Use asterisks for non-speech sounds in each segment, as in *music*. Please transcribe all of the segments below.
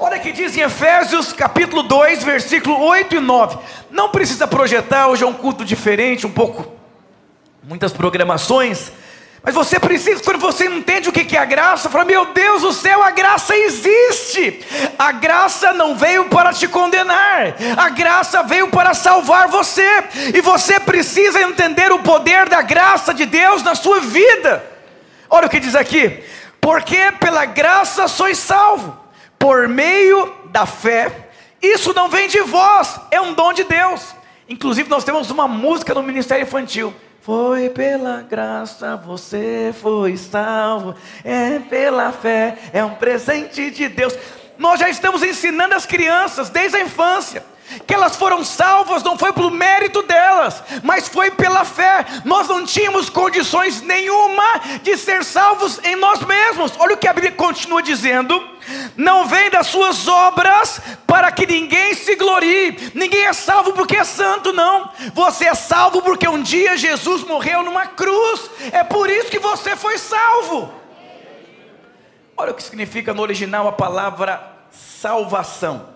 Olha que diz em Efésios capítulo 2, versículo 8 e 9. Não precisa projetar, hoje é um culto diferente, um pouco, muitas programações. Mas você precisa, quando você entende o que é a graça, fala: Meu Deus do céu, a graça existe. A graça não veio para te condenar, a graça veio para salvar você. E você precisa entender o poder da graça de Deus na sua vida. Olha o que diz aqui: Porque pela graça sois salvo, por meio da fé. Isso não vem de vós, é um dom de Deus. Inclusive, nós temos uma música no Ministério Infantil. Foi pela graça você foi salvo, é pela fé, é um presente de Deus. Nós já estamos ensinando as crianças desde a infância que elas foram salvas não foi pelo mérito delas, mas foi pela fé. Nós não tínhamos condições nenhuma de ser salvos em nós mesmos. Olha o que a Bíblia continua dizendo: não vem das suas obras para que ninguém se glorie. Ninguém é salvo porque é santo, não. Você é salvo porque um dia Jesus morreu numa cruz. É por isso que você foi salvo. Olha o que significa no original a palavra salvação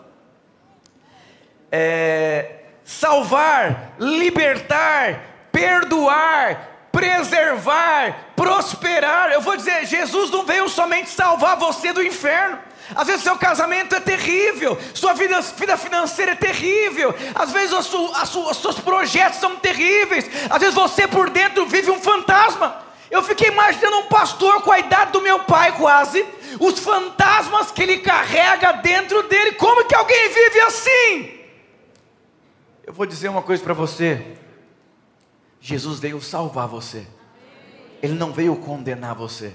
é, salvar, libertar, perdoar, preservar, prosperar. Eu vou dizer, Jesus não veio somente salvar você do inferno. Às vezes seu casamento é terrível, sua vida, vida financeira é terrível, às vezes os, os seus projetos são terríveis, às vezes você por dentro vive um fantasma. Eu fiquei imaginando um pastor com a idade do meu pai quase, os fantasmas que ele carrega dentro dele, como que alguém vive assim? Eu vou dizer uma coisa para você: Jesus veio salvar você, Ele não veio condenar você.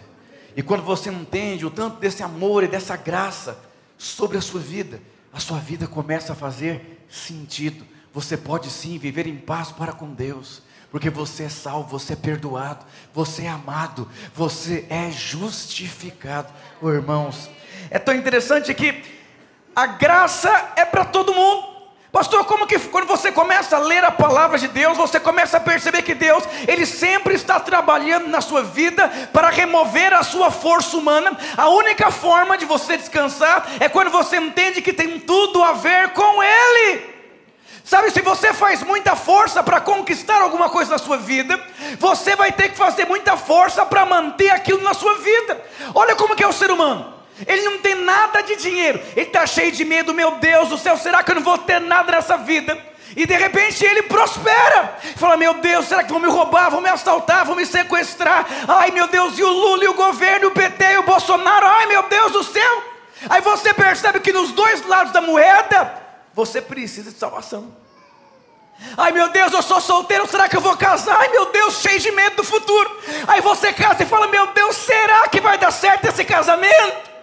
E quando você entende o tanto desse amor e dessa graça sobre a sua vida, a sua vida começa a fazer sentido. Você pode sim viver em paz para com Deus, porque você é salvo, você é perdoado, você é amado, você é justificado. Irmãos, é tão interessante que a graça é para todo mundo. Pastor, como que quando você começa a ler a palavra de Deus, você começa a perceber que Deus, Ele sempre está trabalhando na sua vida para remover a sua força humana. A única forma de você descansar é quando você entende que tem tudo a ver com Ele. Sabe, se você faz muita força para conquistar alguma coisa na sua vida, você vai ter que fazer muita força para manter aquilo na sua vida. Olha como que é o ser humano. Ele não tem nada de dinheiro. Ele está cheio de medo. Meu Deus do céu, será que eu não vou ter nada nessa vida? E de repente ele prospera. Fala: Meu Deus, será que vão me roubar? Vão me assaltar? Vão me sequestrar? Ai meu Deus, e o Lula, e o governo, o PT, e o Bolsonaro? Ai meu Deus do céu. Aí você percebe que nos dois lados da moeda, você precisa de salvação. Ai meu Deus, eu sou solteiro, será que eu vou casar? Ai meu Deus, cheio de medo do futuro. Aí você casa e fala: Meu Deus, será que vai dar certo esse casamento?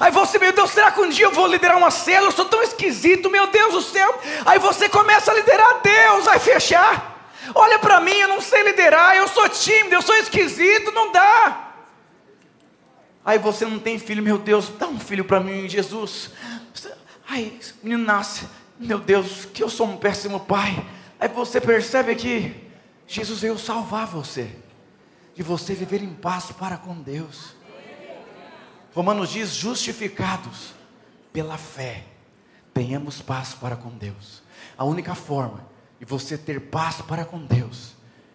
Aí você, meu Deus, será que um dia eu vou liderar uma célula? Eu sou tão esquisito, meu Deus do céu. Aí você começa a liderar, Deus vai fechar. Olha para mim, eu não sei liderar, eu sou tímido, eu sou esquisito, não dá. Aí você não tem filho, meu Deus, dá um filho para mim, Jesus. Aí, menino nasce, meu Deus, que eu sou um péssimo pai. Aí você percebe que Jesus veio salvar você, de você viver em paz para com Deus. Romanos diz: justificados pela fé, tenhamos paz para com Deus. A única forma de você ter paz para com Deus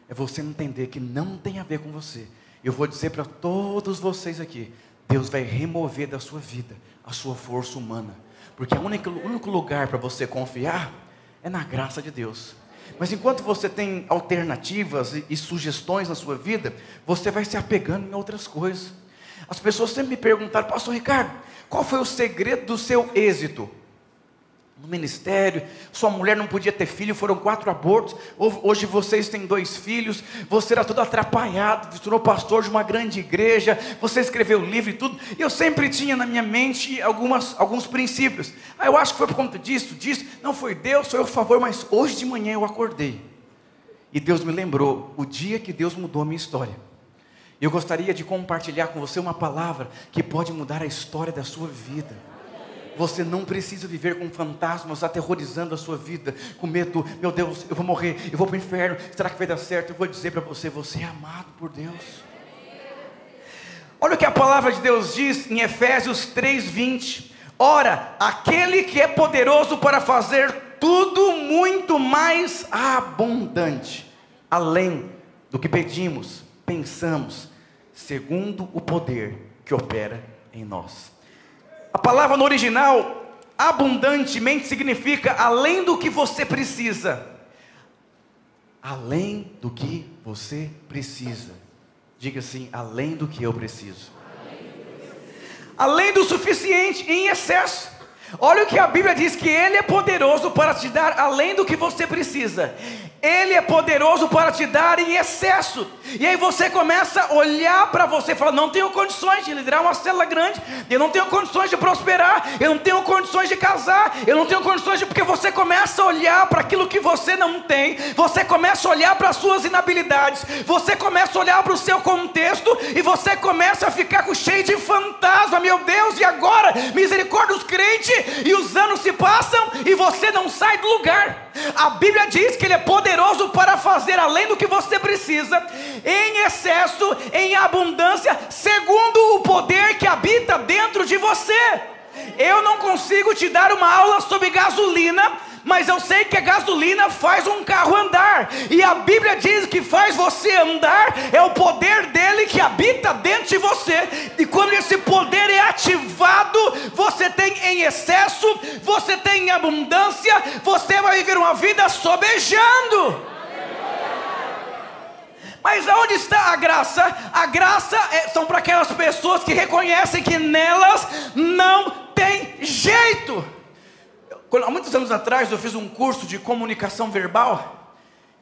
é você entender que não tem a ver com você. Eu vou dizer para todos vocês aqui: Deus vai remover da sua vida a sua força humana, porque o único, lugar para você confiar é na graça de Deus. Mas enquanto você tem alternativas e, e sugestões na sua vida, você vai se apegando em outras coisas. As pessoas sempre me perguntaram, Pastor Ricardo, qual foi o segredo do seu êxito? No ministério, sua mulher não podia ter filho, foram quatro abortos. Hoje vocês têm dois filhos, você era todo atrapalhado, se tornou pastor de uma grande igreja, você escreveu livro e tudo. E eu sempre tinha na minha mente algumas, alguns princípios. Ah, eu acho que foi por conta disso, disso. Não foi Deus, foi o favor, mas hoje de manhã eu acordei. E Deus me lembrou o dia que Deus mudou a minha história. Eu gostaria de compartilhar com você uma palavra que pode mudar a história da sua vida. Você não precisa viver com fantasmas aterrorizando a sua vida, com medo, meu Deus, eu vou morrer, eu vou para o inferno, será que vai dar certo? Eu vou dizer para você: você é amado por Deus. Olha o que a palavra de Deus diz em Efésios 3:20. Ora, aquele que é poderoso para fazer tudo muito mais abundante, além do que pedimos, pensamos, segundo o poder que opera em nós. A palavra no original, abundantemente, significa além do que você precisa. Além do que você precisa. Diga assim: além do que eu preciso. Além do suficiente, em excesso. Olha o que a Bíblia diz: que Ele é poderoso para te dar além do que você precisa. Ele é poderoso para te dar em excesso. E aí você começa a olhar para você e falar: não tenho condições de liderar uma célula grande, eu não tenho condições de prosperar, eu não tenho condições de casar, eu não tenho condições de. Porque você começa a olhar para aquilo que você não tem, você começa a olhar para as suas inabilidades, você começa a olhar para o seu contexto e você começa a ficar cheio de fantasma, meu Deus, e agora? Misericórdia dos crentes, e os anos se passam e você não sai do lugar. A Bíblia diz que Ele é poderoso para fazer além do que você precisa, em excesso, em abundância, segundo o poder que habita dentro de você. Eu não consigo te dar uma aula sobre gasolina, mas eu sei que a gasolina faz um carro andar, e a Bíblia diz que faz você andar, é o poder dele que habita dentro de você, e quando esse poder é ativado, você tem em excesso, você tem em abundância, você vai viver uma vida sobejando. Mas aonde está a graça? A graça é, são para aquelas pessoas que reconhecem que nelas não tem jeito. Quando, há muitos anos atrás eu fiz um curso de comunicação verbal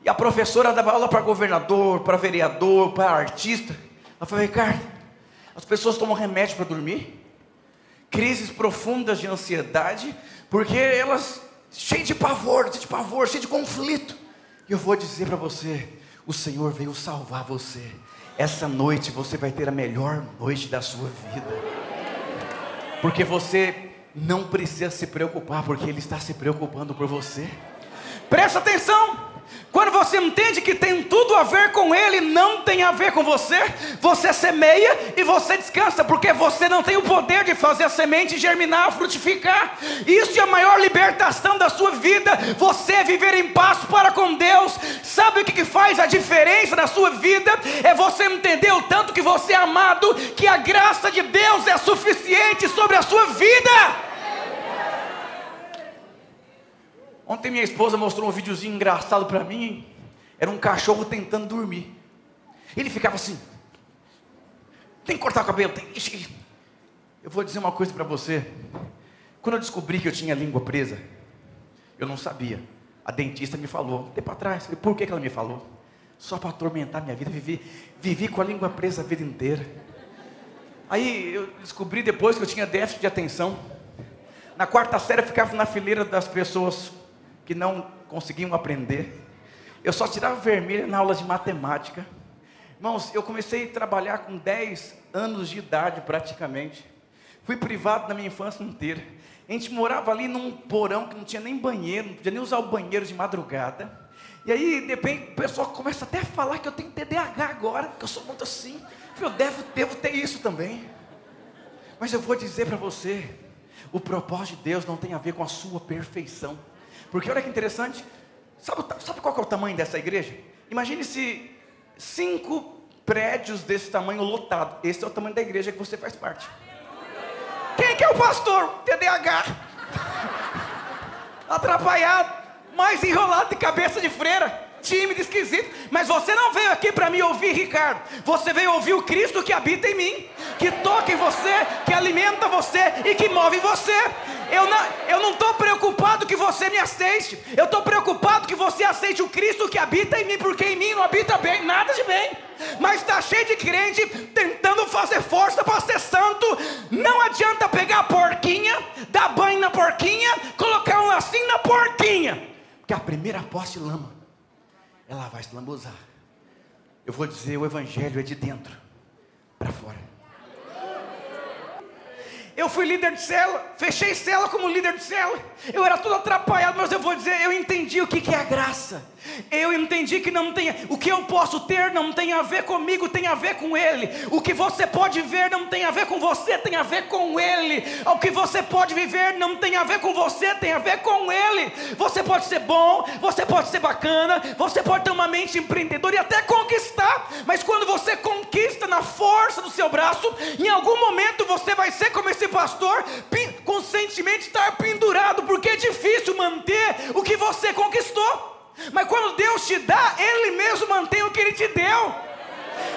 e a professora dava aula para governador, para vereador, para artista. Ela falou, Ricardo, as pessoas tomam remédio para dormir, crises profundas de ansiedade, porque elas cheias de pavor, cheias de pavor, cheias de conflito. E eu vou dizer para você, o Senhor veio salvar você. Essa noite você vai ter a melhor noite da sua vida. Porque você não precisa se preocupar, porque Ele está se preocupando por você. Presta atenção! Quando você entende que tem tudo a ver com Ele, não tem a ver com você, você semeia e você descansa, porque você não tem o poder de fazer a semente germinar, frutificar. Isso é a maior libertação da sua vida. Você viver em paz para com Deus. Sabe o que faz a diferença na sua vida? É você entender o tanto que você é amado, que a graça de Deus é suficiente sobre a sua vida. Ontem minha esposa mostrou um videozinho engraçado para mim. Era um cachorro tentando dormir. Ele ficava assim. Tem que cortar o cabelo. Tem... Eu vou dizer uma coisa para você. Quando eu descobri que eu tinha a língua presa, eu não sabia. A dentista me falou, um tempo atrás. Por que, que ela me falou? Só para atormentar minha vida. Vivi, vivi com a língua presa a vida inteira. Aí eu descobri depois que eu tinha déficit de atenção. Na quarta série eu ficava na fileira das pessoas que não conseguiam aprender. Eu só tirava vermelha na aula de matemática. Irmãos, eu comecei a trabalhar com 10 anos de idade praticamente. Fui privado da minha infância inteira. A gente morava ali num porão que não tinha nem banheiro, não podia nem usar o banheiro de madrugada. E aí, de repente, o pessoal começa até a falar que eu tenho TDAH agora, que eu sou muito assim. Eu devo, devo ter isso também. Mas eu vou dizer para você: o propósito de Deus não tem a ver com a sua perfeição. Porque olha que interessante, sabe, sabe qual é o tamanho dessa igreja? Imagine se cinco prédios desse tamanho lotado. Esse é o tamanho da igreja que você faz parte. Quem que é o pastor? TDAH. *laughs* Atrapalhado, mais enrolado de cabeça de freira tímido, esquisito, mas você não veio aqui para me ouvir, Ricardo. Você veio ouvir o Cristo que habita em mim, que toca em você, que alimenta você e que move você. Eu não eu não estou preocupado que você me aceite. Eu estou preocupado que você aceite o Cristo que habita em mim, porque em mim não habita bem nada de bem. Mas está cheio de crente tentando fazer força para ser santo. Não adianta pegar a porquinha, dar banho na porquinha, colocar um lacinho na porquinha, porque a primeira posse lama ela vai se lambuzar. Eu vou dizer, o evangelho é de dentro para fora. Eu fui líder de cela, fechei cela como líder de cela. Eu era todo atrapalhado, mas eu vou dizer, eu entendi o que, que é a graça. Eu entendi que não tem, o que eu posso ter não tem a ver comigo, tem a ver com Ele. O que você pode ver não tem a ver com você, tem a ver com Ele. O que você pode viver não tem a ver com você, tem a ver com Ele. Você pode ser bom, você pode ser bacana, você pode ter uma mente empreendedora e até conquistar. Mas quando você conquista na força do seu braço, em algum momento você vai ser como esse pastor, conscientemente estar pendurado, porque é difícil manter o que você conquistou. Mas quando Deus te dá, Ele mesmo mantém o que Ele te deu.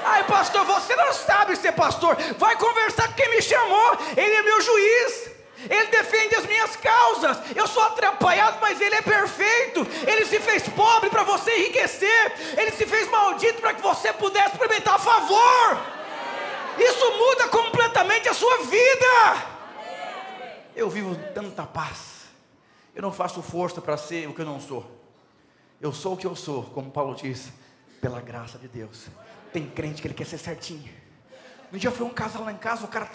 Ai, pastor, você não sabe ser pastor. Vai conversar com quem me chamou. Ele é meu juiz. Ele defende as minhas causas. Eu sou atrapalhado, mas Ele é perfeito. Ele se fez pobre para você enriquecer. Ele se fez maldito para que você pudesse experimentar favor. Isso muda completamente a sua vida. Eu vivo tanta paz. Eu não faço força para ser o que eu não sou. Eu sou o que eu sou, como Paulo diz, pela graça de Deus. Tem crente que ele quer ser certinho. Um dia foi um casal lá em casa, o cara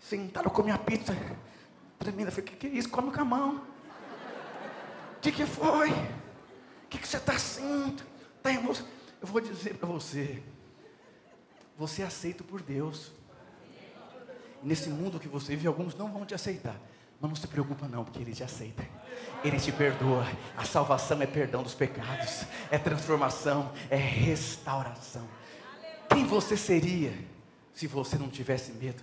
sentado com minha pizza, tremenda. Falei, que que é isso? Come com a mão. O que que foi? O que que você está assim? Está emocionado? Eu vou dizer para você, você é aceito por Deus. Nesse mundo que você vive, alguns não vão te aceitar. Mas não se preocupa não, porque Ele te aceita. Ele te perdoa. A salvação é perdão dos pecados, é transformação, é restauração. Quem você seria se você não tivesse medo?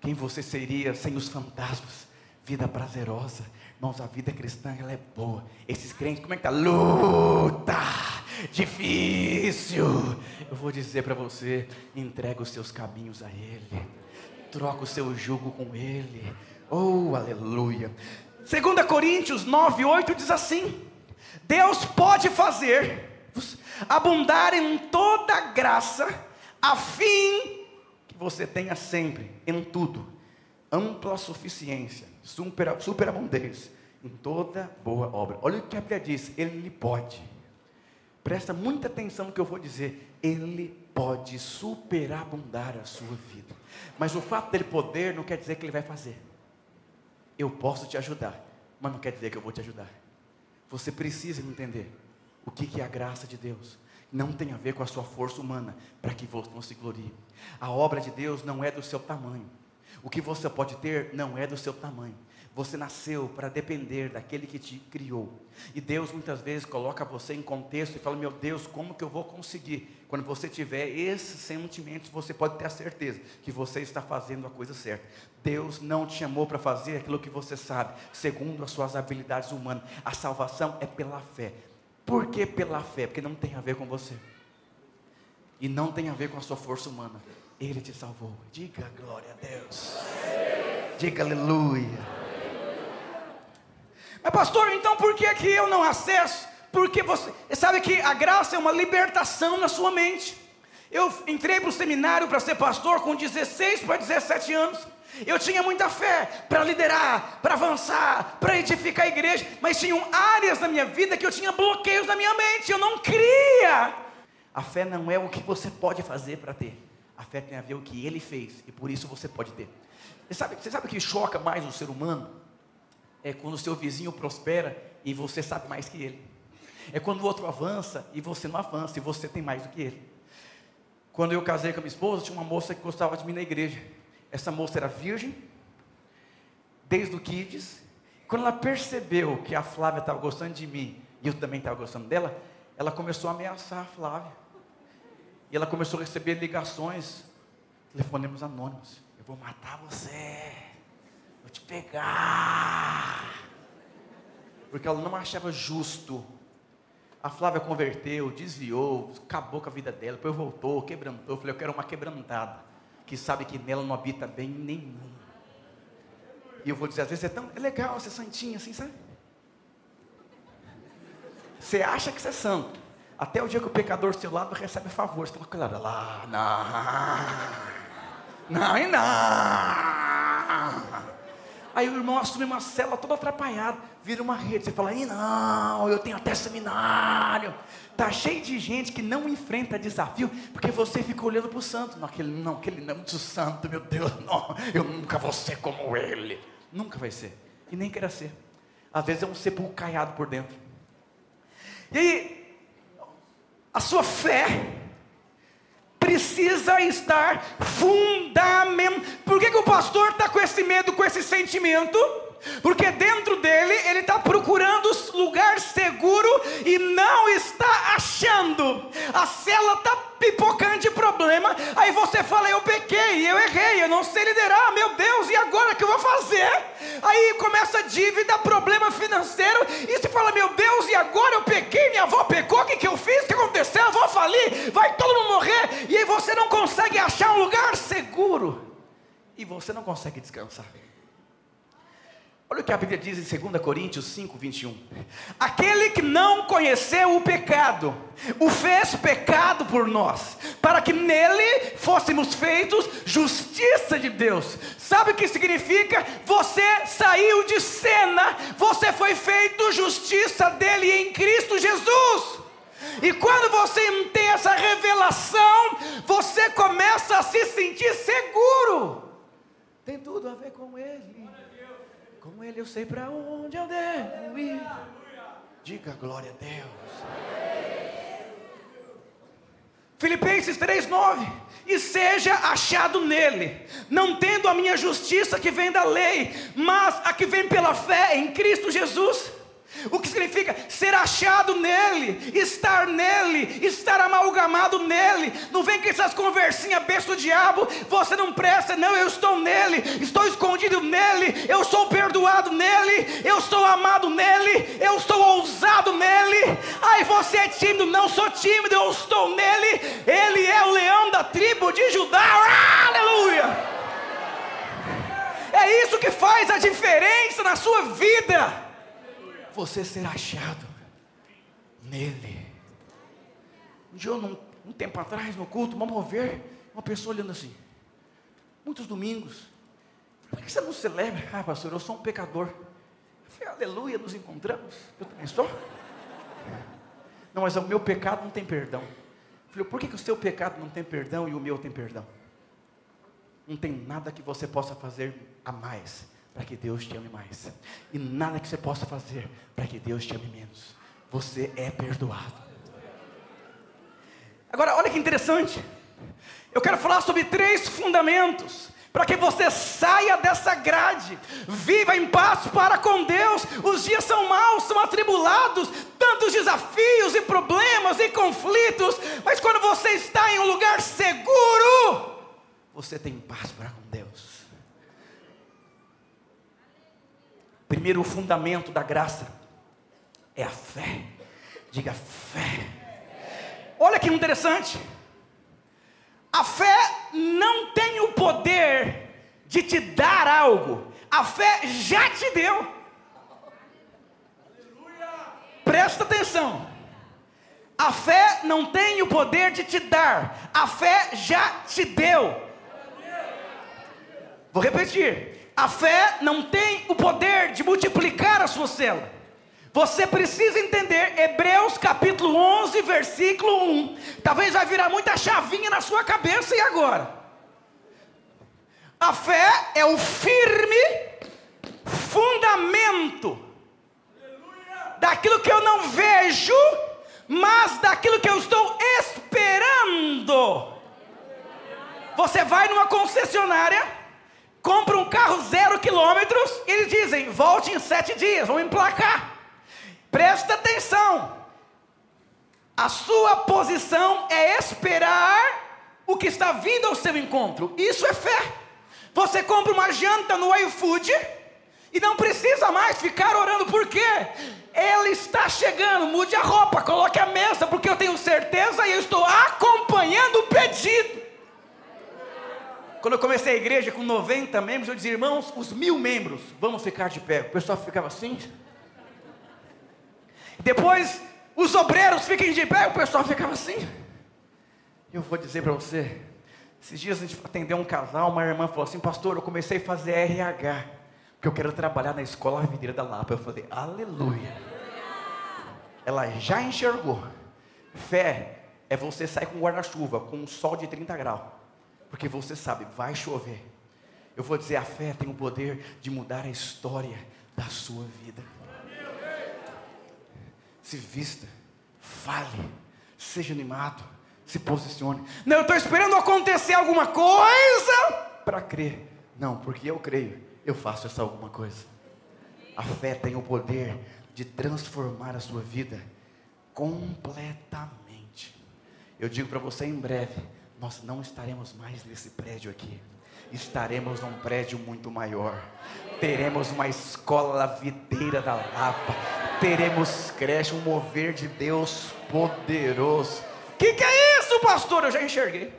Quem você seria sem os fantasmas? Vida prazerosa. Irmãos, a vida cristã ela é boa. Esses crentes, como é que tá? Luta! Difícil! Eu vou dizer para você: entrega os seus caminhos a Ele, troca o seu jugo com Ele Oh, aleluia. 2 Coríntios 9, 8 diz assim: Deus pode fazer abundar em toda graça, a fim que você tenha sempre, em tudo, ampla suficiência, super, superabundância, em toda boa obra. Olha o que a Bíblia diz: Ele pode. Presta muita atenção no que eu vou dizer. Ele pode superabundar a sua vida. Mas o fato dele poder não quer dizer que ele vai fazer. Eu posso te ajudar, mas não quer dizer que eu vou te ajudar. Você precisa entender o que é a graça de Deus. Não tem a ver com a sua força humana para que você se glorie. A obra de Deus não é do seu tamanho. O que você pode ter não é do seu tamanho. Você nasceu para depender daquele que te criou. E Deus muitas vezes coloca você em contexto e fala: Meu Deus, como que eu vou conseguir? Quando você tiver esses sentimentos, você pode ter a certeza que você está fazendo a coisa certa. Deus não te chamou para fazer aquilo que você sabe, segundo as suas habilidades humanas. A salvação é pela fé. Por que pela fé? Porque não tem a ver com você. E não tem a ver com a sua força humana. Ele te salvou. Diga glória a Deus. Diga aleluia. Mas pastor, então por que, que eu não acesso? Porque você sabe que a graça é uma libertação na sua mente. Eu entrei para o seminário para ser pastor com 16 para 17 anos. Eu tinha muita fé para liderar, para avançar, para edificar a igreja, mas tinham áreas na minha vida que eu tinha bloqueios na minha mente, eu não cria. A fé não é o que você pode fazer para ter, a fé tem a ver com o que ele fez e por isso você pode ter. Você sabe, você sabe o que choca mais o ser humano? É quando o seu vizinho prospera e você sabe mais que ele. É quando o outro avança e você não avança e você tem mais do que ele. Quando eu casei com a minha esposa, tinha uma moça que gostava de mim na igreja. Essa moça era virgem, desde o kids. Quando ela percebeu que a Flávia estava gostando de mim e eu também estava gostando dela, ela começou a ameaçar a Flávia. E ela começou a receber ligações, telefonemas anônimos. Eu vou matar você vou te pegar. Porque ela não achava justo. A Flávia converteu, desviou, acabou com a vida dela, depois voltou, quebrantou. Eu falei, eu quero uma quebrantada, que sabe que nela não habita bem nenhum. E eu vou dizer, às vezes é tão é legal ser santinho assim, sabe? Você acha que você é santo. Até o dia que o pecador do seu lado recebe favor. Você fala, olha lá, não, não, não. Aí o irmão assume uma célula toda atrapalhada, vira uma rede. Você fala, Ih, não, eu tenho até seminário. Tá cheio de gente que não enfrenta desafio, porque você fica olhando para o santo. Não, aquele não, aquele não muito santo, meu Deus, *laughs* não, eu nunca vou ser como ele. Nunca vai ser. E nem queira ser. Às vezes é um sepulcro caiado por dentro. E aí, a sua fé precisa estar fundamental. Por que, que o pastor está com esse medo, com esse sentimento? Porque dentro dele ele está procurando lugar seguro e não está achando. A cela está pipocando de problema. Aí você fala: Eu pequei, eu errei, eu não sei liderar. Meu Deus, e agora o que eu vou fazer? Aí começa dívida, problema financeiro. E você fala: Meu Deus, e agora eu pequei? Minha avó pecou, o que, que eu fiz? Aconteceu? Eu vou falir, vai todo mundo morrer. E aí você não consegue achar um lugar seguro. E você não consegue descansar. Olha o que a Bíblia diz em 2 Coríntios 5, 21. Aquele que não conheceu o pecado, o fez pecado por nós, para que nele fôssemos feitos justiça de Deus. Sabe o que significa? Você saiu de cena, você foi feito justiça dele em Cristo Jesus. E quando você tem essa revelação, você começa a se sentir seguro. Tem tudo a ver com ele. Com Ele eu sei para onde eu devo ir. Diga glória a Deus. Filipenses 3,9: E seja achado nele, não tendo a minha justiça que vem da lei, mas a que vem pela fé em Cristo Jesus o que significa ser achado nele, estar nele, estar amalgamado nele. Não vem com essas conversinhas besta do diabo, você não presta, não, eu estou nele, estou escondido nele, eu sou perdoado nele, eu sou amado nele, eu sou ousado nele. Ai, você é tímido, não sou tímido, eu estou nele, ele é o leão da tribo de Judá. Aleluia! É isso que faz a diferença na sua vida você ser achado nele. Um dia, num, um tempo atrás, no culto, vamos ver uma pessoa olhando assim. Muitos domingos. Por que você não celebra? Ah, pastor, eu sou um pecador. Eu falei, aleluia, nos encontramos. Eu também sou. Não, mas o meu pecado não tem perdão. Eu falei, por que, que o seu pecado não tem perdão e o meu tem perdão? Não tem nada que você possa fazer a mais para que Deus te ame mais. E nada que você possa fazer para que Deus te ame menos. Você é perdoado. Agora, olha que interessante. Eu quero falar sobre três fundamentos para que você saia dessa grade, viva em paz para com Deus. Os dias são maus, são atribulados, tantos desafios e problemas e conflitos, mas quando você está em um lugar seguro, você tem paz para com Deus. Primeiro, o fundamento da graça é a fé. Diga fé. Olha que interessante. A fé não tem o poder de te dar algo. A fé já te deu. Presta atenção. A fé não tem o poder de te dar. A fé já te deu. Vou repetir. A fé não tem o poder de multiplicar a sua célula. Você precisa entender Hebreus capítulo 11, versículo 1. Talvez vai virar muita chavinha na sua cabeça e agora. A fé é o firme fundamento daquilo que eu não vejo, mas daquilo que eu estou esperando. Você vai numa concessionária compra um carro zero quilômetros e eles dizem: volte em sete dias, vamos emplacar. Presta atenção. A sua posição é esperar o que está vindo ao seu encontro. Isso é fé. Você compra uma janta no iFood e não precisa mais ficar orando, por quê? Ele está chegando, mude a roupa, coloque a mesa, porque eu tenho certeza e eu estou acompanhando o pedido. Quando eu comecei a igreja com 90 membros, eu dizia, irmãos, os mil membros, vamos ficar de pé. O pessoal ficava assim. Depois, os obreiros fiquem de pé, o pessoal ficava assim. Eu vou dizer para você, esses dias a gente atendeu um casal, uma irmã falou assim, pastor, eu comecei a fazer RH. que eu quero trabalhar na escola videira da Lapa. Eu falei, aleluia. Ela já enxergou. Fé é você sair com guarda-chuva, com um sol de 30 graus. Porque você sabe, vai chover. Eu vou dizer, a fé tem o poder de mudar a história da sua vida. Se vista, fale, seja animado, se posicione. Não, eu estou esperando acontecer alguma coisa para crer. Não, porque eu creio, eu faço essa alguma coisa. A fé tem o poder de transformar a sua vida completamente. Eu digo para você em breve, nós não estaremos mais nesse prédio aqui. Estaremos num prédio muito maior. Teremos uma escola videira da Lapa. Teremos creche, um mover de Deus poderoso. Que, que é isso, pastor? Eu já enxerguei.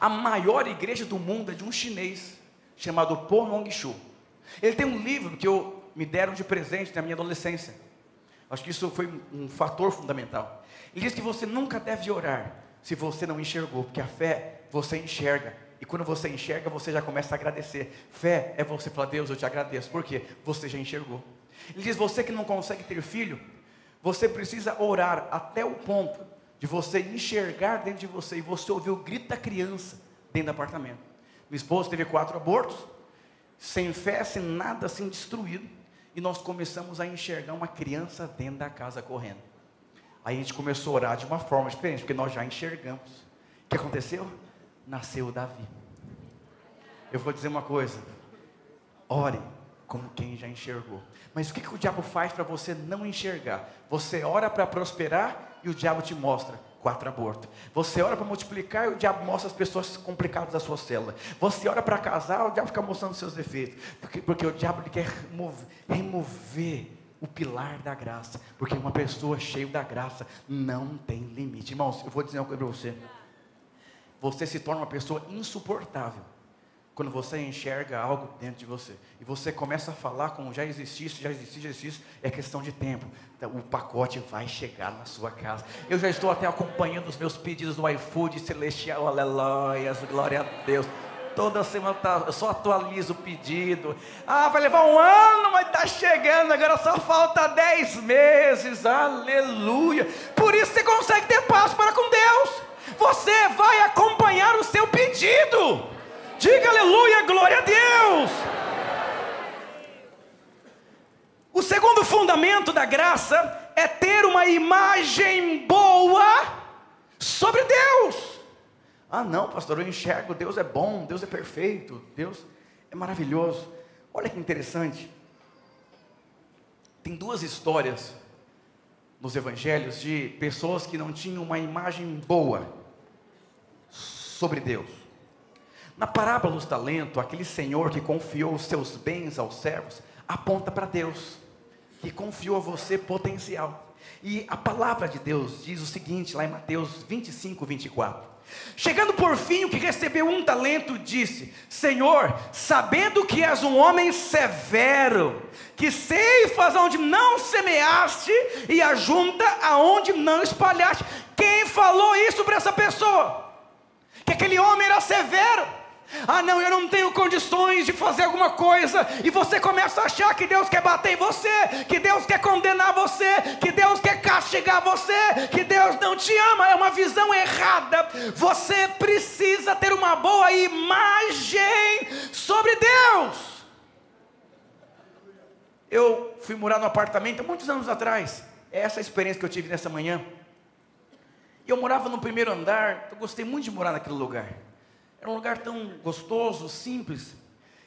A maior igreja do mundo é de um chinês chamado Po Long-Shu. Ele tem um livro que eu, me deram de presente na minha adolescência. Acho que isso foi um fator fundamental. Ele diz que você nunca deve orar se você não enxergou, porque a fé você enxerga. E quando você enxerga, você já começa a agradecer. Fé é você falar, Deus, eu te agradeço. Por quê? Você já enxergou. Ele diz: você que não consegue ter filho, você precisa orar até o ponto de você enxergar dentro de você e você ouvir o grito da criança dentro do apartamento. Minha esposa teve quatro abortos, sem fé, sem nada assim destruído, e nós começamos a enxergar uma criança dentro da casa correndo. Aí a gente começou a orar de uma forma diferente, porque nós já enxergamos. O que aconteceu? Nasceu Davi. Eu vou dizer uma coisa: ore como quem já enxergou. Mas o que, que o diabo faz para você não enxergar? Você ora para prosperar e o diabo te mostra quatro abortos. Você ora para multiplicar e o diabo mostra as pessoas complicadas da sua célula. Você ora para casar, o diabo fica mostrando seus defeitos. Porque, porque o diabo quer remover, remover o pilar da graça. Porque uma pessoa cheia da graça não tem limite. Irmãos, eu vou dizer uma coisa para você. Você se torna uma pessoa insuportável quando você enxerga algo dentro de você. E você começa a falar como já existisse, já existisse, já existisse, é questão de tempo. Então, o pacote vai chegar na sua casa. Eu já estou até acompanhando os meus pedidos no iFood celestial, aleluia, glória a Deus. Toda semana tá, eu só atualizo o pedido. Ah, vai levar um ano, mas está chegando, agora só falta dez meses, aleluia. Por isso você consegue ter paz para com Deus. Você vai acompanhar o seu pedido. Diga aleluia, glória a Deus. O segundo fundamento da graça é ter uma imagem boa sobre Deus. Ah, não, pastor, eu enxergo, Deus é bom, Deus é perfeito, Deus é maravilhoso. Olha que interessante. Tem duas histórias nos evangelhos de pessoas que não tinham uma imagem boa sobre Deus. Na parábola dos talentos, aquele senhor que confiou os seus bens aos servos, aponta para Deus, que confiou a você potencial. E a palavra de Deus diz o seguinte, lá em Mateus 25, 24. Chegando por fim, o que recebeu um talento disse: Senhor, sabendo que és um homem severo, que ceifas onde não semeaste e ajunta aonde não espalhaste. Quem falou isso para essa pessoa? Que aquele homem era severo. Ah, não, eu não tenho condições de fazer alguma coisa, e você começa a achar que Deus quer bater em você, que Deus quer condenar você, que Deus quer castigar você, que Deus não te ama, é uma visão errada. Você precisa ter uma boa imagem sobre Deus. Eu fui morar no apartamento muitos anos atrás, é essa a experiência que eu tive nessa manhã. Eu morava no primeiro andar, eu gostei muito de morar naquele lugar. Era um lugar tão gostoso, simples.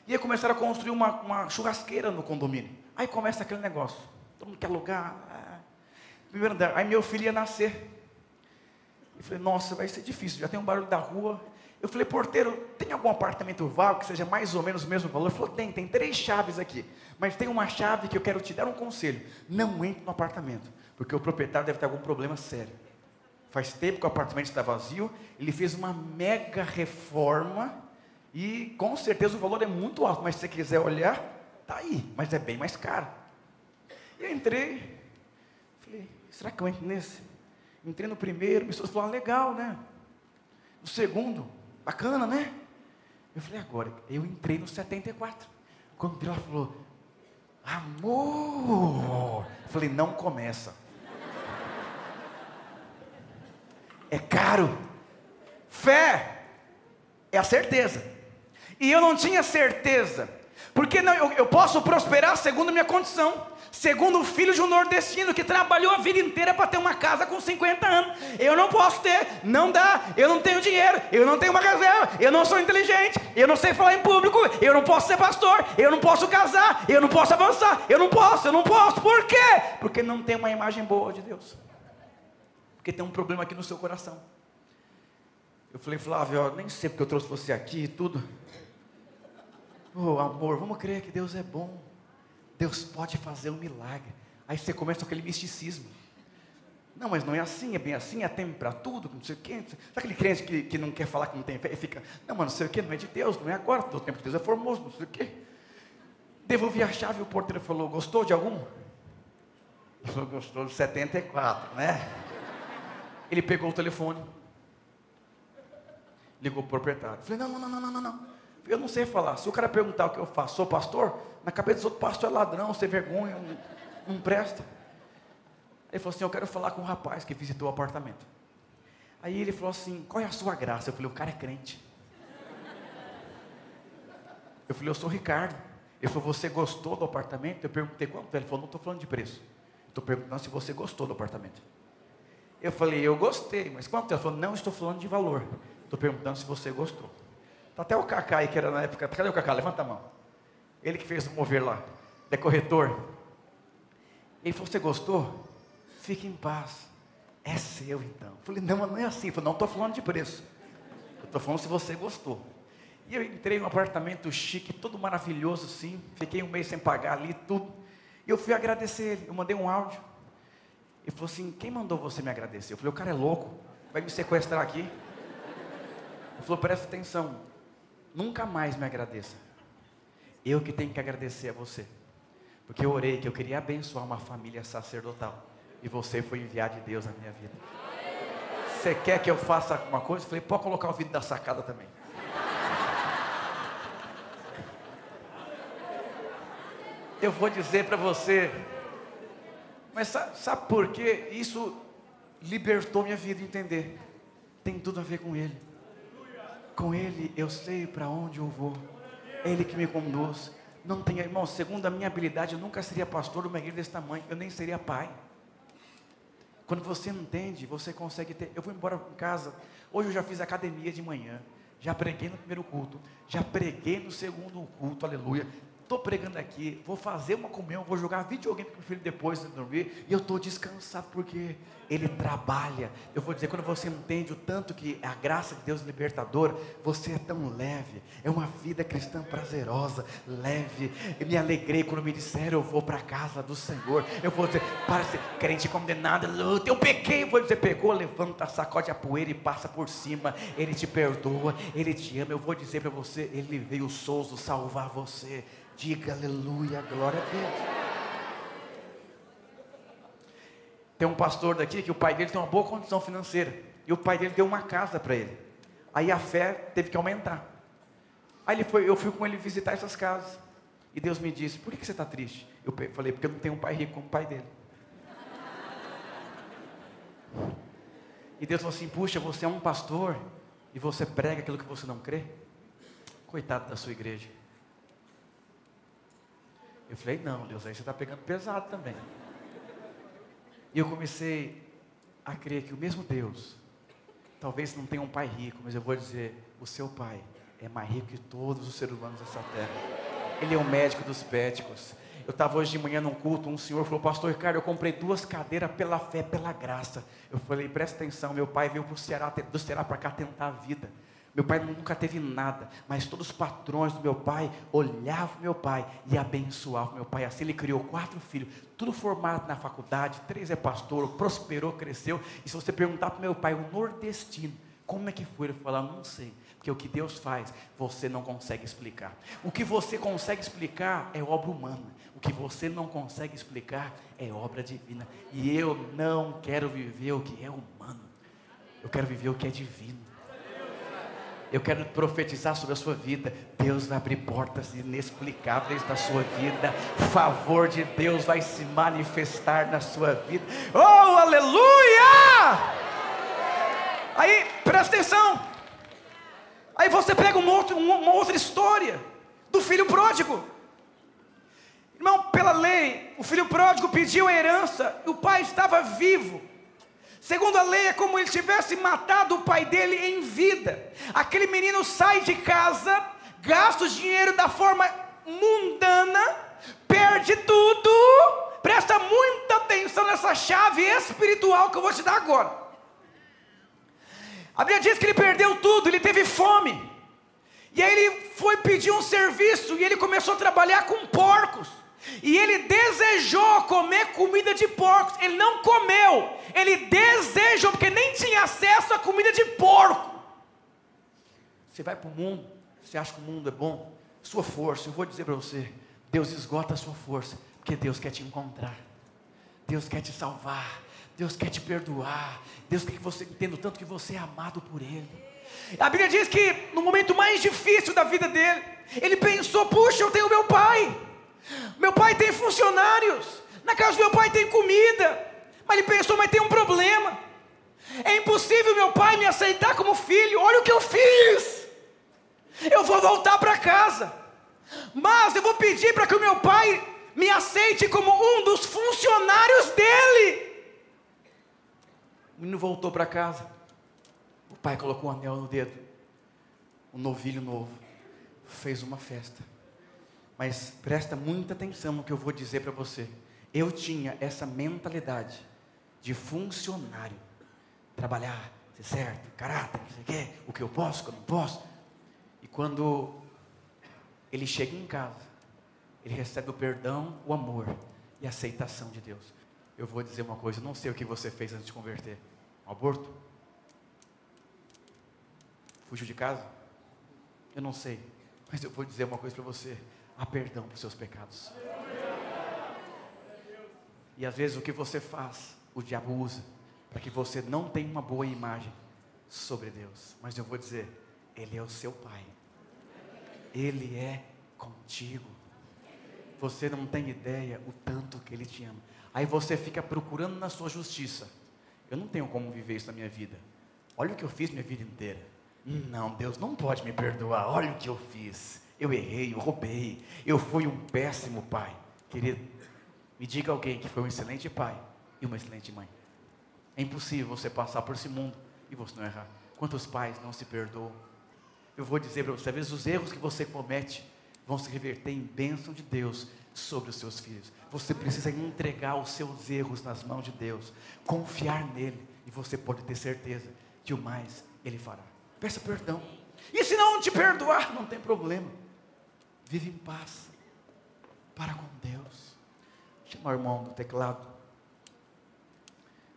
E aí começaram a construir uma, uma churrasqueira no condomínio. Aí começa aquele negócio. Todo mundo quer alugar. Ah. Primeiro andar. Aí meu filho ia nascer. Eu falei, nossa, vai ser difícil. Já tem um barulho da rua. Eu falei, porteiro, tem algum apartamento vago que seja mais ou menos o mesmo valor? Ele falou, tem, tem três chaves aqui. Mas tem uma chave que eu quero te dar um conselho. Não entre no apartamento, porque o proprietário deve ter algum problema sério. Faz tempo que o apartamento está vazio. Ele fez uma mega reforma. E com certeza o valor é muito alto. Mas se você quiser olhar, tá aí. Mas é bem mais caro. Eu entrei. Falei, será que eu entro nesse? Entrei no primeiro. Me falou, ah, legal, né? No segundo, bacana, né? Eu falei, agora, eu entrei no 74. Quando ela falou, amor, eu falei, não começa. É caro. Fé é a certeza. E eu não tinha certeza. Porque não, eu, eu posso prosperar segundo minha condição segundo o filho de um nordestino que trabalhou a vida inteira para ter uma casa com 50 anos. Eu não posso ter, não dá, eu não tenho dinheiro, eu não tenho uma reserva, eu não sou inteligente, eu não sei falar em público, eu não posso ser pastor, eu não posso casar, eu não posso avançar, eu não posso, eu não posso. Por quê? Porque não tem uma imagem boa de Deus. Porque tem um problema aqui no seu coração. Eu falei, Flávio, eu nem sei porque eu trouxe você aqui e tudo. Oh, amor, vamos crer que Deus é bom. Deus pode fazer um milagre. Aí você começa com aquele misticismo. Não, mas não é assim, é bem assim, é tempo para tudo, não sei o quê. Sabe aquele crente que, que não quer falar que não tem fé e fica, não, mas não sei o quê, não é de Deus, não é agora, o tempo de Deus é formoso, não sei o quê. Devolvi a chave e o porteiro falou, gostou de algum? Gostou de 74, né? Ele pegou o telefone, ligou para o proprietário. Falei, não, não, não, não, não, não. Eu não sei falar. Se o cara perguntar o que eu faço, sou pastor? Na cabeça dos outros, pastor é ladrão, sem vergonha, não, não presta. Ele falou assim: Eu quero falar com um rapaz que visitou o apartamento. Aí ele falou assim: Qual é a sua graça? Eu falei: O cara é crente. Eu falei: Eu sou Ricardo. Ele falou: Você gostou do apartamento? Eu perguntei quanto. Ele falou: Não estou falando de preço. Estou perguntando se você gostou do apartamento. Eu falei: Eu gostei, mas quanto? Ele falou: Não estou falando de valor. Estou perguntando se você gostou. Está até o Cacá aí, que era na época. Cadê o Cacá? Levanta a mão. Ele que fez o mover lá. É corretor. Ele falou: Você gostou? Fique em paz. É seu então. Eu falei: Não, não é assim. Eu falei: Não estou falando de preço. Estou falando se você gostou. E eu entrei num apartamento chique, todo maravilhoso, sim. Fiquei um mês sem pagar ali, tudo. E eu fui agradecer ele. Eu mandei um áudio. Ele falou assim: Quem mandou você me agradecer? Eu falei: O cara é louco. Vai me sequestrar aqui. Ele falou: Presta atenção. Nunca mais me agradeça. Eu que tenho que agradecer a você. Porque eu orei que eu queria abençoar uma família sacerdotal. E você foi enviado de Deus na minha vida. Você quer que eu faça alguma coisa? Eu falei, pode colocar o vídeo da sacada também. Eu vou dizer para você, mas sabe, sabe por quê? Isso libertou minha vida entender. Tem tudo a ver com Ele. Com Ele eu sei para onde eu vou. Ele que me conduz. Não tem irmão, segundo a minha habilidade, eu nunca seria pastor de uma igreja desse tamanho, eu nem seria pai. Quando você entende, você consegue ter. Eu vou embora para casa. Hoje eu já fiz academia de manhã. Já preguei no primeiro culto. Já preguei no segundo culto, aleluia estou pregando aqui, vou fazer uma comunhão, vou jogar videogame com o filho depois de dormir, e eu estou descansado porque ele trabalha. Eu vou dizer, quando você entende o tanto que a graça de Deus é libertadora, você é tão leve, é uma vida cristã prazerosa, leve. Eu me alegrei quando me disseram, eu vou para a casa do Senhor. Eu vou dizer, para ser crente condenado, luta, eu pequei. Eu vou dizer, pegou, levanta, sacode a poeira e passa por cima. Ele te perdoa, ele te ama. Eu vou dizer para você, ele veio souzo salvar você. Diga aleluia, glória a Deus. Tem um pastor daqui que o pai dele tem uma boa condição financeira. E o pai dele deu uma casa para ele. Aí a fé teve que aumentar. Aí ele foi, eu fui com ele visitar essas casas. E Deus me disse: Por que você está triste? Eu falei: Porque eu não tenho um pai rico como o pai dele. E Deus falou assim: Puxa, você é um pastor e você prega aquilo que você não crê? Coitado da sua igreja. Eu falei, não, Deus, aí você está pegando pesado também. E eu comecei a crer que o mesmo Deus, talvez não tenha um pai rico, mas eu vou dizer, o seu pai é mais rico que todos os seres humanos dessa terra. Ele é o médico dos péticos. Eu estava hoje de manhã num culto, um senhor falou, pastor Ricardo, eu comprei duas cadeiras pela fé, pela graça. Eu falei, presta atenção, meu pai veio pro Ceará, do Ceará para cá tentar a vida. Meu pai nunca teve nada, mas todos os patrões do meu pai olhavam meu pai e abençoavam meu pai. Assim ele criou quatro filhos, tudo formado na faculdade, três é pastor, prosperou, cresceu. E se você perguntar para meu pai, o nordestino, como é que foi? Ele falar, não sei. Porque o que Deus faz, você não consegue explicar. O que você consegue explicar é obra humana. O que você não consegue explicar é obra divina. E eu não quero viver o que é humano. Eu quero viver o que é divino. Eu quero profetizar sobre a sua vida. Deus vai abrir portas inexplicáveis na sua vida. Favor de Deus vai se manifestar na sua vida. Oh, aleluia! Aí, presta atenção. Aí você pega um outro, uma outra história do filho pródigo. Irmão, pela lei, o filho pródigo pediu a herança, e o pai estava vivo. Segundo a lei, é como ele tivesse matado o pai dele em vida. Aquele menino sai de casa, gasta o dinheiro da forma mundana, perde tudo. Presta muita atenção nessa chave espiritual que eu vou te dar agora. A Bíblia diz que ele perdeu tudo, ele teve fome. E aí ele foi pedir um serviço e ele começou a trabalhar com porcos. E ele desejou comer comida de porcos. Ele não comeu, ele desejou, porque nem tinha acesso a comida de porco. Você vai para o mundo, você acha que o mundo é bom? Sua força, eu vou dizer para você: Deus esgota a sua força, porque Deus quer te encontrar, Deus quer te salvar, Deus quer te perdoar, Deus quer que você entenda o tanto que você é amado por Ele. A Bíblia diz que no momento mais difícil da vida dele, ele pensou: puxa, eu tenho meu pai. Meu pai tem funcionários, na casa do meu pai tem comida, mas ele pensou, mas tem um problema. É impossível meu pai me aceitar como filho. Olha o que eu fiz. Eu vou voltar para casa. Mas eu vou pedir para que o meu pai me aceite como um dos funcionários dele. O menino voltou para casa. O pai colocou um anel no dedo. Um novilho novo. Fez uma festa. Mas presta muita atenção no que eu vou dizer para você. Eu tinha essa mentalidade de funcionário. Trabalhar, ser certo, caráter, não sei o quê, o que eu posso, o que eu não posso. E quando ele chega em casa, ele recebe o perdão, o amor e a aceitação de Deus. Eu vou dizer uma coisa, não sei o que você fez antes de converter. Um aborto? Fugiu de casa? Eu não sei. Mas eu vou dizer uma coisa para você há perdão para os seus pecados. E às vezes o que você faz, o diabo usa, para que você não tenha uma boa imagem sobre Deus. Mas eu vou dizer, Ele é o seu Pai, Ele é contigo. Você não tem ideia o tanto que Ele te ama. Aí você fica procurando na sua justiça. Eu não tenho como viver isso na minha vida. Olha o que eu fiz minha vida inteira. Não, Deus não pode me perdoar. Olha o que eu fiz. Eu errei, eu roubei, eu fui um péssimo pai. Querido, me diga alguém que foi um excelente pai e uma excelente mãe. É impossível você passar por esse mundo e você não errar. Quantos pais não se perdoam? Eu vou dizer para você, às vezes os erros que você comete vão se reverter em bênção de Deus sobre os seus filhos. Você precisa entregar os seus erros nas mãos de Deus, confiar nele, e você pode ter certeza que o mais ele fará. Peça perdão. E se não te perdoar, não tem problema. Vive em paz para com Deus. Chama o irmão do teclado.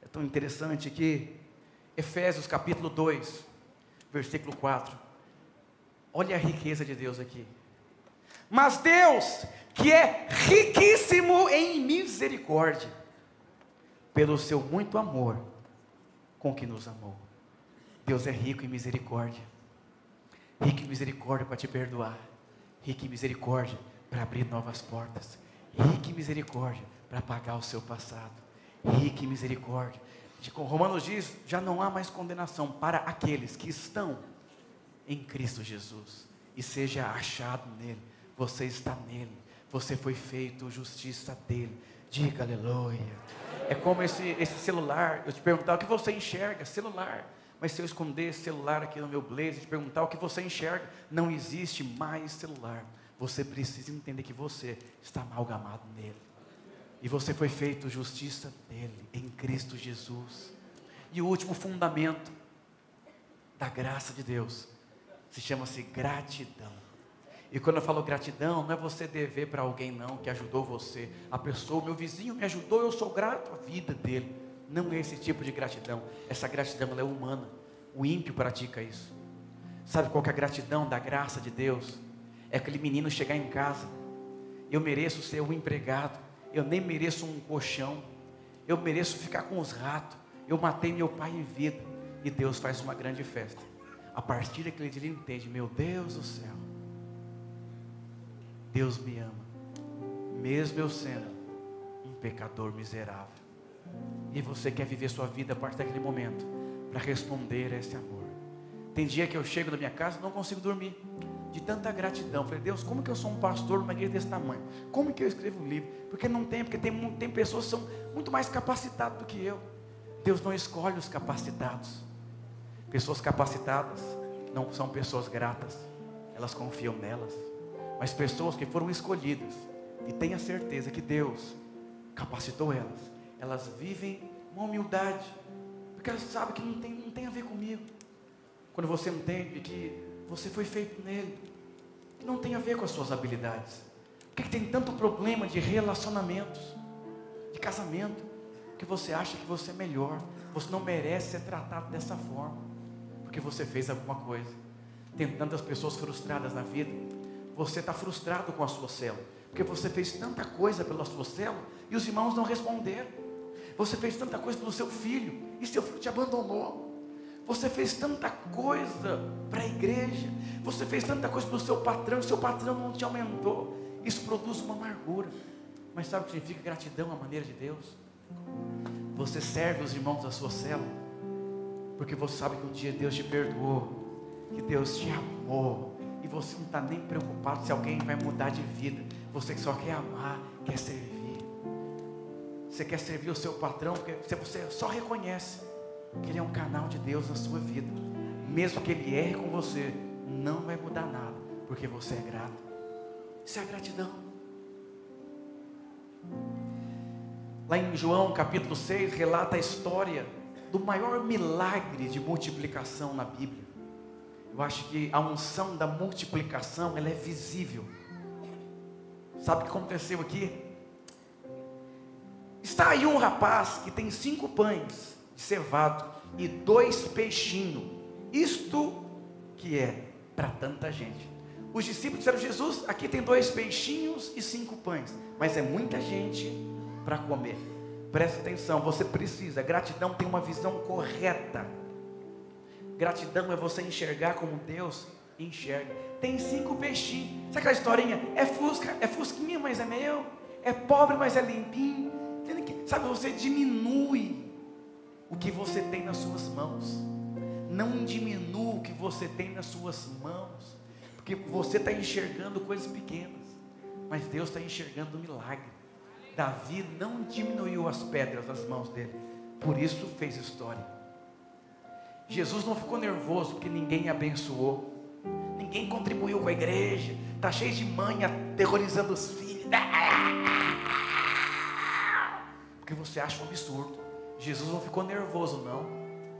É tão interessante que Efésios capítulo 2, versículo 4. Olha a riqueza de Deus aqui. Mas Deus, que é riquíssimo em misericórdia, pelo seu muito amor com que nos amou. Deus é rico em misericórdia. Rico em misericórdia para te perdoar rique misericórdia para abrir novas portas, rique misericórdia para apagar o seu passado, rique misericórdia. Como Romanos diz, já não há mais condenação para aqueles que estão em Cristo Jesus e seja achado nele. Você está nele, você foi feito justiça dele. Diga aleluia. É como esse, esse celular, eu te perguntar o que você enxerga, celular. Mas se eu esconder celular aqui no meu blazer te perguntar o que você enxerga, não existe mais celular. Você precisa entender que você está amalgamado nele. E você foi feito justiça dele, em Cristo Jesus. E o último fundamento da graça de Deus se chama-se gratidão. E quando eu falo gratidão, não é você dever para alguém não que ajudou você. A pessoa, meu vizinho me ajudou, eu sou grato à vida dele. Não é esse tipo de gratidão. Essa gratidão é humana. O ímpio pratica isso. Sabe qual é a gratidão da graça de Deus? É aquele menino chegar em casa. Eu mereço ser um empregado. Eu nem mereço um colchão. Eu mereço ficar com os ratos. Eu matei meu pai em vida. E Deus faz uma grande festa. A partir daquele dia ele entende: Meu Deus do céu, Deus me ama, mesmo eu sendo um pecador miserável. E você quer viver sua vida a partir daquele momento para responder a esse amor. Tem dia que eu chego na minha casa e não consigo dormir de tanta gratidão. Falei, Deus, como que eu sou um pastor numa igreja desse tamanho? Como que eu escrevo um livro? Porque não tem, porque tem, tem pessoas que são muito mais capacitadas do que eu. Deus não escolhe os capacitados. Pessoas capacitadas não são pessoas gratas, elas confiam nelas. Mas pessoas que foram escolhidas e tenha certeza que Deus capacitou elas, elas vivem uma humildade, porque elas sabem que não tem, não tem a ver comigo. Quando você entende que você foi feito nele, que não tem a ver com as suas habilidades. Por que, que tem tanto problema de relacionamentos, de casamento, que você acha que você é melhor, você não merece ser tratado dessa forma, porque você fez alguma coisa. Tem tantas pessoas frustradas na vida, você está frustrado com a sua célula, porque você fez tanta coisa pela sua célula e os irmãos não responderam. Você fez tanta coisa pelo seu filho e seu filho te abandonou. Você fez tanta coisa para a igreja, você fez tanta coisa para o seu patrão, seu patrão não te aumentou. Isso produz uma amargura. Mas sabe o que significa gratidão à maneira de Deus? Você serve os irmãos da sua célula, porque você sabe que um dia Deus te perdoou, que Deus te amou, e você não está nem preocupado se alguém vai mudar de vida. Você só quer amar, quer servir. Você quer servir o seu patrão, porque você só reconhece que Ele é um canal de Deus na sua vida. Mesmo que Ele erre com você, não vai mudar nada, porque você é grato. Isso é gratidão. Lá em João capítulo 6, relata a história do maior milagre de multiplicação na Bíblia. Eu acho que a unção da multiplicação ela é visível. Sabe o que aconteceu aqui? Está aí um rapaz que tem cinco pães cevado e dois peixinhos. Isto que é para tanta gente. Os discípulos disseram: Jesus, aqui tem dois peixinhos e cinco pães, mas é muita gente para comer. Presta atenção, você precisa. Gratidão tem uma visão correta. Gratidão é você enxergar como Deus enxerga. Tem cinco peixinhos. Sabe aquela historinha? É fusca, é fusquinha, mas é meu. É pobre, mas é limpinho. Sabe, você diminui o que você tem nas suas mãos. Não diminua o que você tem nas suas mãos, porque você está enxergando coisas pequenas, mas Deus está enxergando o milagre. Davi não diminuiu as pedras nas mãos dele, por isso fez história. Jesus não ficou nervoso porque ninguém abençoou, ninguém contribuiu com a igreja, está cheio de mãe aterrorizando os filhos, *laughs* porque você acha um absurdo. Jesus não ficou nervoso, não.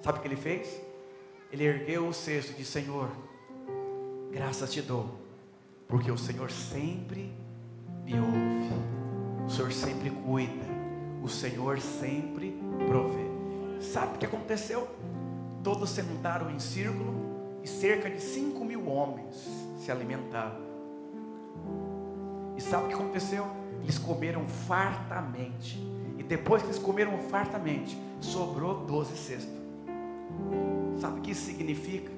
Sabe o que ele fez? Ele ergueu o cesto e disse: Senhor, graças te dou, porque o Senhor sempre me ouve, o Senhor sempre cuida, o Senhor sempre provê. Sabe o que aconteceu? Todos sentaram em círculo e cerca de cinco mil homens se alimentaram. E sabe o que aconteceu? Eles comeram fartamente depois que eles comeram fartamente, sobrou doze cestos. Sabe o que isso significa?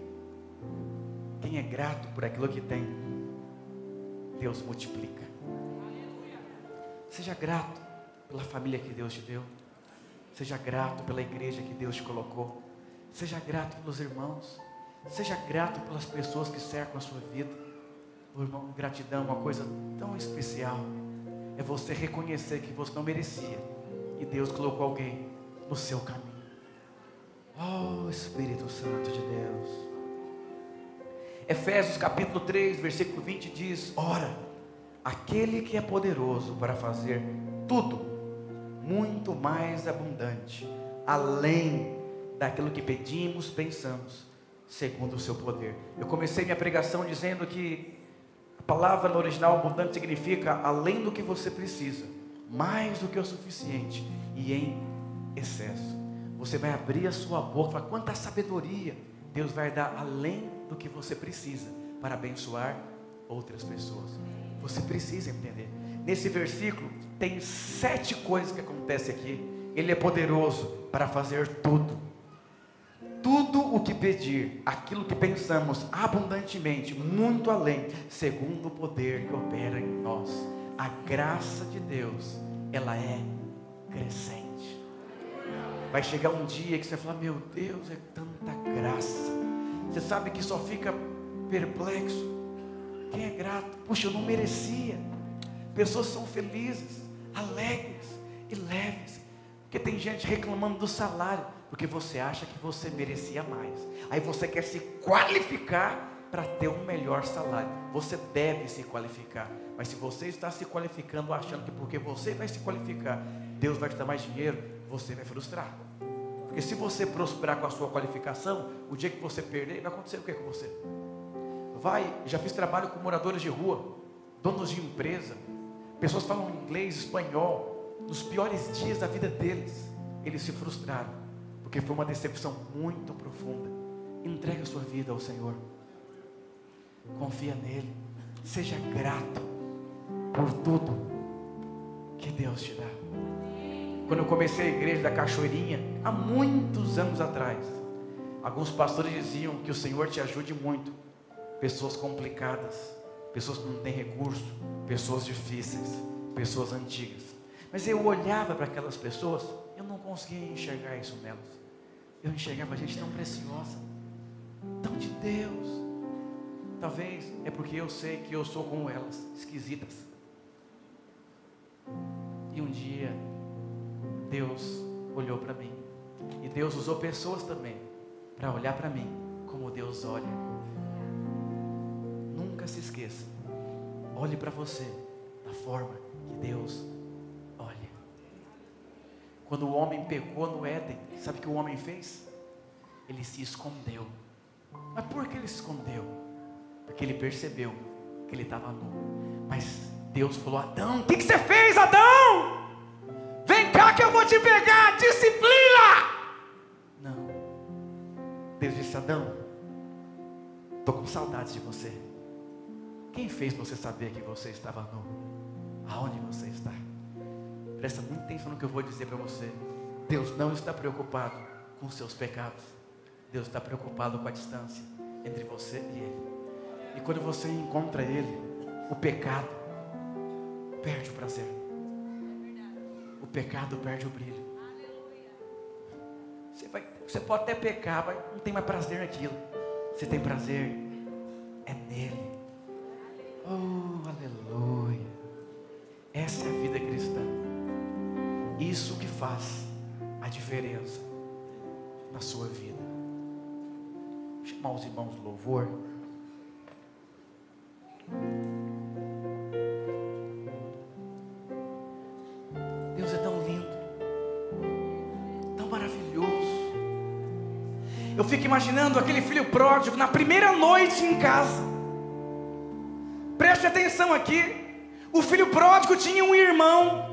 Quem é grato por aquilo que tem, Deus multiplica. Seja grato pela família que Deus te deu. Seja grato pela igreja que Deus te colocou. Seja grato pelos irmãos. Seja grato pelas pessoas que cercam a sua vida. O irmão, gratidão é uma coisa tão especial. É você reconhecer que você não merecia e Deus colocou alguém no seu caminho. Oh, Espírito Santo de Deus. Efésios capítulo 3, versículo 20 diz: Ora, aquele que é poderoso para fazer tudo muito mais abundante, além daquilo que pedimos, pensamos, segundo o seu poder. Eu comecei minha pregação dizendo que a palavra no original abundante significa além do que você precisa mais do que o suficiente e em excesso. Você vai abrir a sua boca falar: quanta sabedoria Deus vai dar além do que você precisa para abençoar outras pessoas. Você precisa entender. Nesse versículo tem sete coisas que acontecem aqui. Ele é poderoso para fazer tudo. tudo o que pedir, aquilo que pensamos abundantemente, muito além, segundo o poder que opera em nós. A graça de Deus, ela é crescente. Vai chegar um dia que você vai falar: Meu Deus, é tanta graça. Você sabe que só fica perplexo. Quem é grato? Puxa, eu não merecia. Pessoas são felizes, alegres e leves. Porque tem gente reclamando do salário, porque você acha que você merecia mais. Aí você quer se qualificar para ter um melhor salário. Você deve se qualificar. Mas se você está se qualificando achando que porque você vai se qualificar, Deus vai te dar mais dinheiro, você vai frustrar. Porque se você prosperar com a sua qualificação, o dia que você perder, vai acontecer o que com você? Vai, já fiz trabalho com moradores de rua, donos de empresa, pessoas falam inglês, espanhol, nos piores dias da vida deles, eles se frustraram, porque foi uma decepção muito profunda. Entregue a sua vida ao Senhor, confia nele, seja grato por tudo que Deus te dá. Quando eu comecei a igreja da Cachoeirinha, há muitos anos atrás, alguns pastores diziam que o Senhor te ajude muito. Pessoas complicadas, pessoas que não têm recurso, pessoas difíceis, pessoas antigas. Mas eu olhava para aquelas pessoas, eu não conseguia enxergar isso nelas. Eu enxergava gente tão preciosa, tão de Deus. Talvez é porque eu sei que eu sou como elas, esquisitas. E um dia Deus olhou para mim. E Deus usou pessoas também para olhar para mim como Deus olha. Nunca se esqueça. Olhe para você da forma que Deus olha. Quando o homem pecou no Éden, sabe o que o homem fez? Ele se escondeu. Mas por que ele se escondeu? Porque ele percebeu que ele estava nu. Mas Deus falou: Adão, o que, que você fez, Adão? cá que eu vou te pegar, disciplina. Não. Deus disse: Adão, estou com saudades de você. Quem fez você saber que você estava nu? Aonde você está? Presta muita atenção no que eu vou dizer para você. Deus não está preocupado com seus pecados. Deus está preocupado com a distância entre você e Ele. E quando você encontra Ele, o pecado perde o prazer o pecado perde o brilho. Você, vai, você pode até pecar, mas não tem mais prazer naquilo. Você tem prazer, é nele. Oh, aleluia. Essa é a vida cristã. Isso que faz a diferença na sua vida. Vou chamar os irmãos do louvor. Eu fico imaginando aquele filho pródigo na primeira noite em casa. Preste atenção aqui. O filho pródigo tinha um irmão.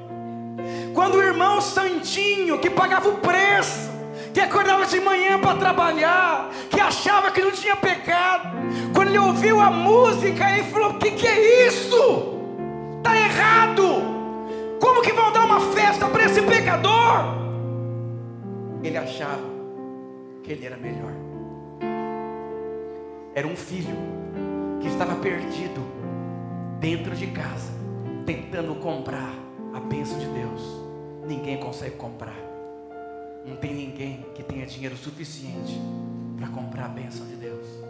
Quando o irmão santinho, que pagava o preço, que acordava de manhã para trabalhar, que achava que não tinha pecado, quando ele ouviu a música, ele falou: O que, que é isso? Está errado. Como que vão dar uma festa para esse pecador? Ele achava que ele era melhor. Era um filho que estava perdido dentro de casa, tentando comprar a bênção de Deus. Ninguém consegue comprar. Não tem ninguém que tenha dinheiro suficiente para comprar a bênção de Deus.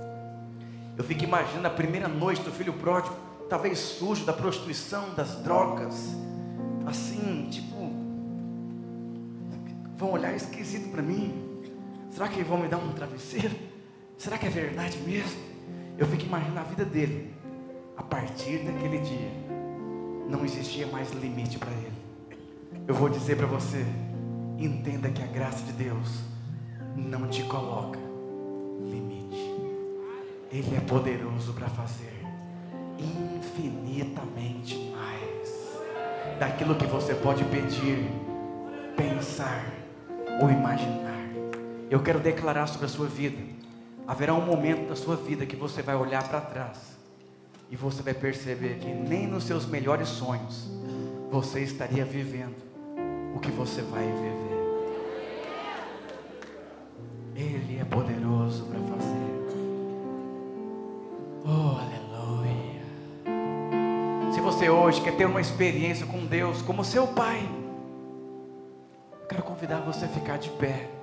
Eu fico imaginando a primeira noite do filho pródigo, talvez sujo da prostituição, das drogas, assim, tipo, vão olhar esquisito para mim. Será que vão me dar um travesseiro? Será que é verdade mesmo? Eu fico imaginando a vida dele. A partir daquele dia, não existia mais limite para ele. Eu vou dizer para você: entenda que a graça de Deus não te coloca limite. Ele é poderoso para fazer infinitamente mais daquilo que você pode pedir, pensar ou imaginar. Eu quero declarar sobre a sua vida. Haverá um momento da sua vida que você vai olhar para trás e você vai perceber que nem nos seus melhores sonhos você estaria vivendo o que você vai viver. Ele é poderoso para fazer. Oh, aleluia. Se você hoje quer ter uma experiência com Deus como seu Pai, quero convidar você a ficar de pé.